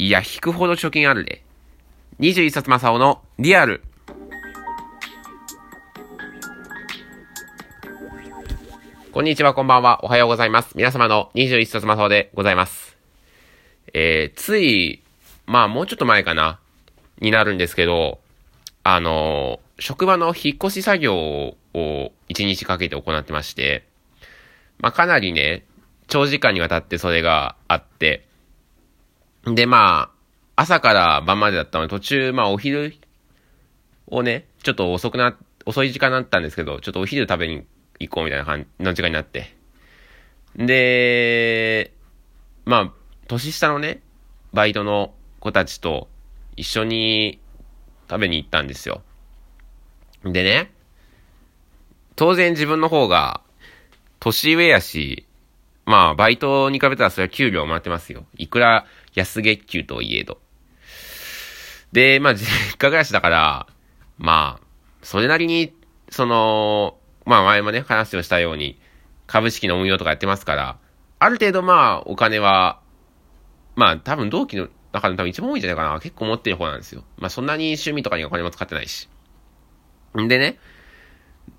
いや、引くほど貯金あるね。21冊正雄のリアル。こんにちは、こんばんは。おはようございます。皆様の21冊正雄でございます。えー、つい、まあもうちょっと前かな、になるんですけど、あのー、職場の引っ越し作業を1日かけて行ってまして、まあかなりね、長時間にわたってそれがあって、で、まあ、朝から晩までだったので、途中、まあお昼をね、ちょっと遅くな、遅い時間になったんですけど、ちょっとお昼食べに行こうみたいな感じの時間になって。で、まあ、年下のね、バイトの子たちと一緒に食べに行ったんですよ。でね、当然自分の方が年上やし、まあ、バイトに比べたらそれは給料もらってますよ。いくら安月給といえど。で、まあ、実家暮らしだから、まあ、それなりに、その、まあ前もね、話をしたように、株式の運用とかやってますから、ある程度まあ、お金はまあ多分同期の中で多分一番多いんじゃないかな。結構持ってる方なんですよ。まあそんなに趣味とかにお金も使ってないし。んでね。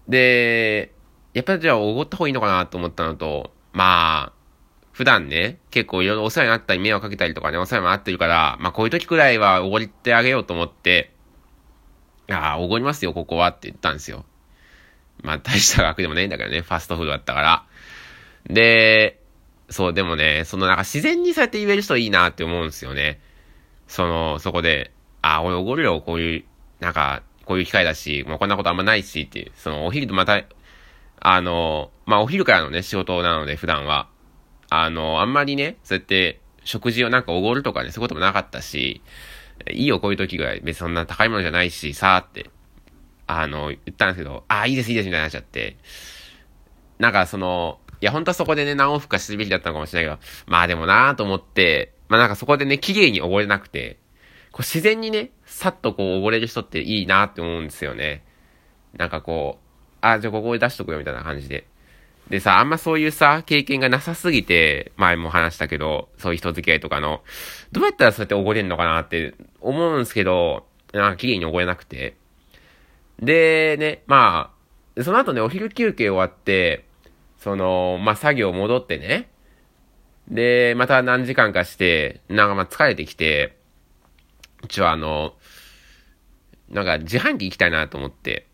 で、やっぱりじゃあおごった方がいいのかなと思ったのと、まあ、普段ね、結構いろいろお世話になったり迷惑かけたりとかね、お世話もあってるから、まあこういう時くらいはおごってあげようと思って、ああ、おごりますよ、ここはって言ったんですよ。まあ大した額でもないんだけどね、ファストフードだったから。で、そう、でもね、そのなんか自然にそうやって言える人いいなって思うんですよね。その、そこで、あ、俺おごるよ、こういう、なんか、こういう機会だし、もうこんなことあんまないしっていう、そのお昼とまた、あの、まあ、お昼からのね、仕事なので、普段は。あの、あんまりね、そうやって、食事をなんかおごるとかね、そういうこともなかったし、いいよ、こういう時ぐらい。別にそんな高いものじゃないし、さーって、あの、言ったんですけど、ああ、いいです、いいです、みたいになっちゃって。なんかその、いや、本当はそこでね、何往復かするべきだったのかもしれないけど、まあでもなーと思って、まあなんかそこでね、綺麗に溺れなくて、こう自然にね、さっとこう溺れる人っていいなって思うんですよね。なんかこう、あ、じゃあここで出しとくよみたいな感じで。でさ、あんまそういうさ、経験がなさすぎて、前も話したけど、そういう人付き合いとかの、どうやったらそうやって溺れんのかなって思うんすけど、なんか綺麗に溺れなくて。で、ね、まあ、その後ね、お昼休憩終わって、その、まあ、作業戻ってね。で、また何時間かして、なんかまあ、疲れてきて、ちょ、あの、なんか自販機行きたいなと思って、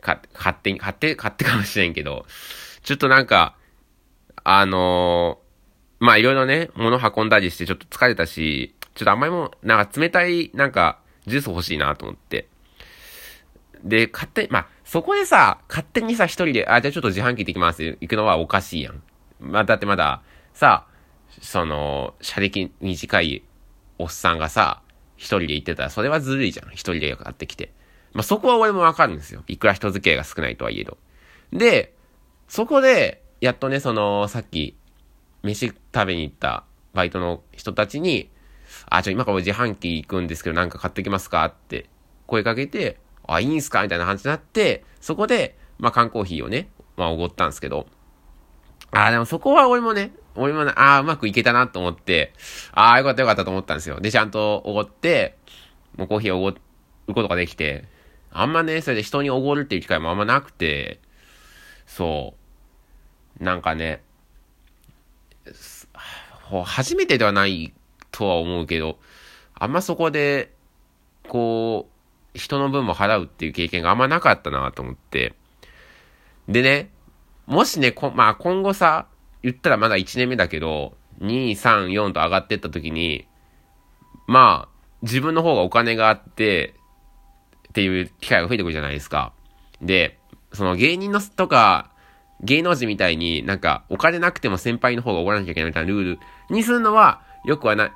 か、買って、買って、買ってかもしれんけど、ちょっとなんか、あのー、ま、いろいろね、物運んだりしてちょっと疲れたし、ちょっとあんまりも、なんか冷たい、なんか、ジュース欲しいなと思って。で、買って、まあ、そこでさ、勝手にさ、一人で、あ、じゃあちょっと自販機行ってきます行くのはおかしいやん。まあ、だってまだ、さ、その、車歴短いおっさんがさ、一人で行ってたら、それはずるいじゃん。一人で買ってきて。まあ、そこは俺もわかるんですよ。いくら人付き合いが少ないとはいえど。で、そこで、やっとね、その、さっき、飯食べに行ったバイトの人たちに、あ、じゃあ今から自販機行くんですけど、なんか買ってきますか？って声かけて、あ、いいんすか？みたいな感じになって、そこで、まあ、缶コーヒーをね、まあ、おごったんですけど、あでもそこは俺もね、俺もね、ああ、うまくいけたなと思って、ああ、よかったよかったと思ったんですよ。で、ちゃんとおごって、もうコーヒーをおごることができて、あんまね、それで人におごるっていう機会もあんまなくて、そう。なんかね、初めてではないとは思うけど、あんまそこで、こう、人の分も払うっていう経験があんまなかったなと思って。でね、もしね、こ、まあ今後さ、言ったらまだ1年目だけど、2、3、4と上がってった時に、まあ、自分の方がお金があって、っていう機会が増えてくるじゃないですか。で、その芸人のとか、芸能人みたいになんかお金なくても先輩の方がおごらなきゃいけないみたいなルールにするのはよくはない、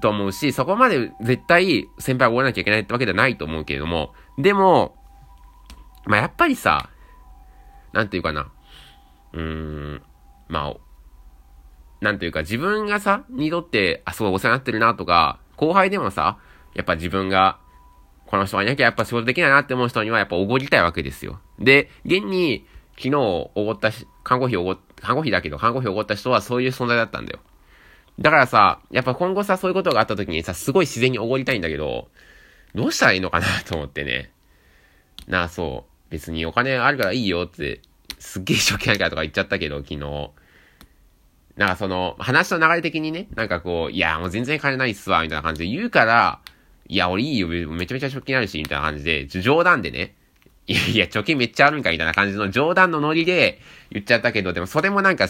と思うし、そこまで絶対先輩を追わなきゃいけないってわけではないと思うけれども、でも、まあ、やっぱりさ、なんていうかな、うーん、まあ、なんていうか自分がさ、にとって、あ、すごいお世話になってるなとか、後輩でもさ、やっぱ自分が、この人がいなきゃやっぱ仕事できないなって思う人にはやっぱおごりたいわけですよ。で、現に、昨日おごったし、看護費おご、看護費だけど、看護費おごった人はそういう存在だったんだよ。だからさ、やっぱ今後さ、そういうことがあった時にさ、すごい自然におごりたいんだけど、どうしたらいいのかなと思ってね。なあ、そう。別にお金あるからいいよって、すっげえ一生懸命かとか言っちゃったけど、昨日。なんかその、話の流れ的にね、なんかこう、いや、もう全然金ないっすわ、みたいな感じで言うから、いや、俺いいよ、めちゃめちゃ貯金あるし、みたいな感じで、冗談でね、いやいや、貯金めっちゃあるんか、みたいな感じの冗談のノリで言っちゃったけど、でもそれもなんか、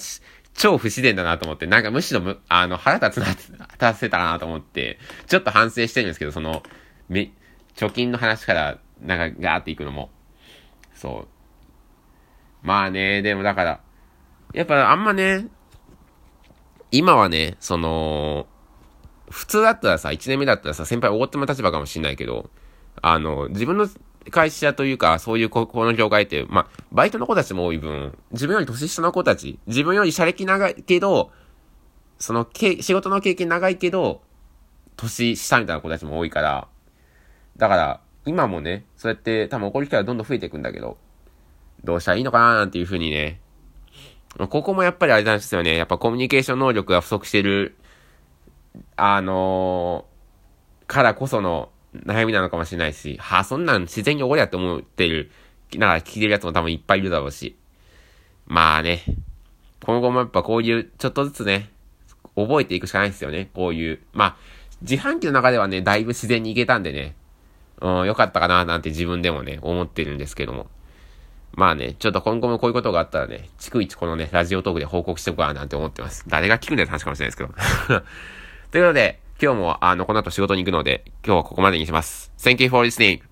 超不自然だなと思って、なんかむしろむ、あの、腹立つな、立たせたなと思って、ちょっと反省してるんですけど、その、め、貯金の話から、なんか、ガーっていくのも。そう。まあね、でもだから、やっぱあんまね、今はね、その、普通だったらさ、1年目だったらさ、先輩おごっても立場かもしんないけど、あの、自分の会社というか、そういうこ、この業界って、まあ、バイトの子たちも多い分、自分より年下の子たち、自分より社歴長いけど、その、け、仕事の経験長いけど、年下みたいな子たちも多いから、だから、今もね、そうやって多分怒る機会はどんどん増えていくんだけど、どうしたらいいのかななんていうふうにね、ここもやっぱりあれなんですよね。やっぱコミュニケーション能力が不足してる、あのー、からこその悩みなのかもしれないし、はあ、そんなん自然におごりやって思ってる、なんか聞いてるやつも多分いっぱいいるだろうし。まあね、今後もやっぱこういう、ちょっとずつね、覚えていくしかないですよね。こういう。まあ、自販機の中ではね、だいぶ自然にいけたんでね、うん、よかったかななんて自分でもね、思ってるんですけども。まあね、ちょっと今後もこういうことがあったらね、逐一このね、ラジオトークで報告しておこうかななんて思ってます。誰が聞くんだって話かもしれないですけど。ということで、今日もあの、この後仕事に行くので、今日はここまでにします。Thank you for listening.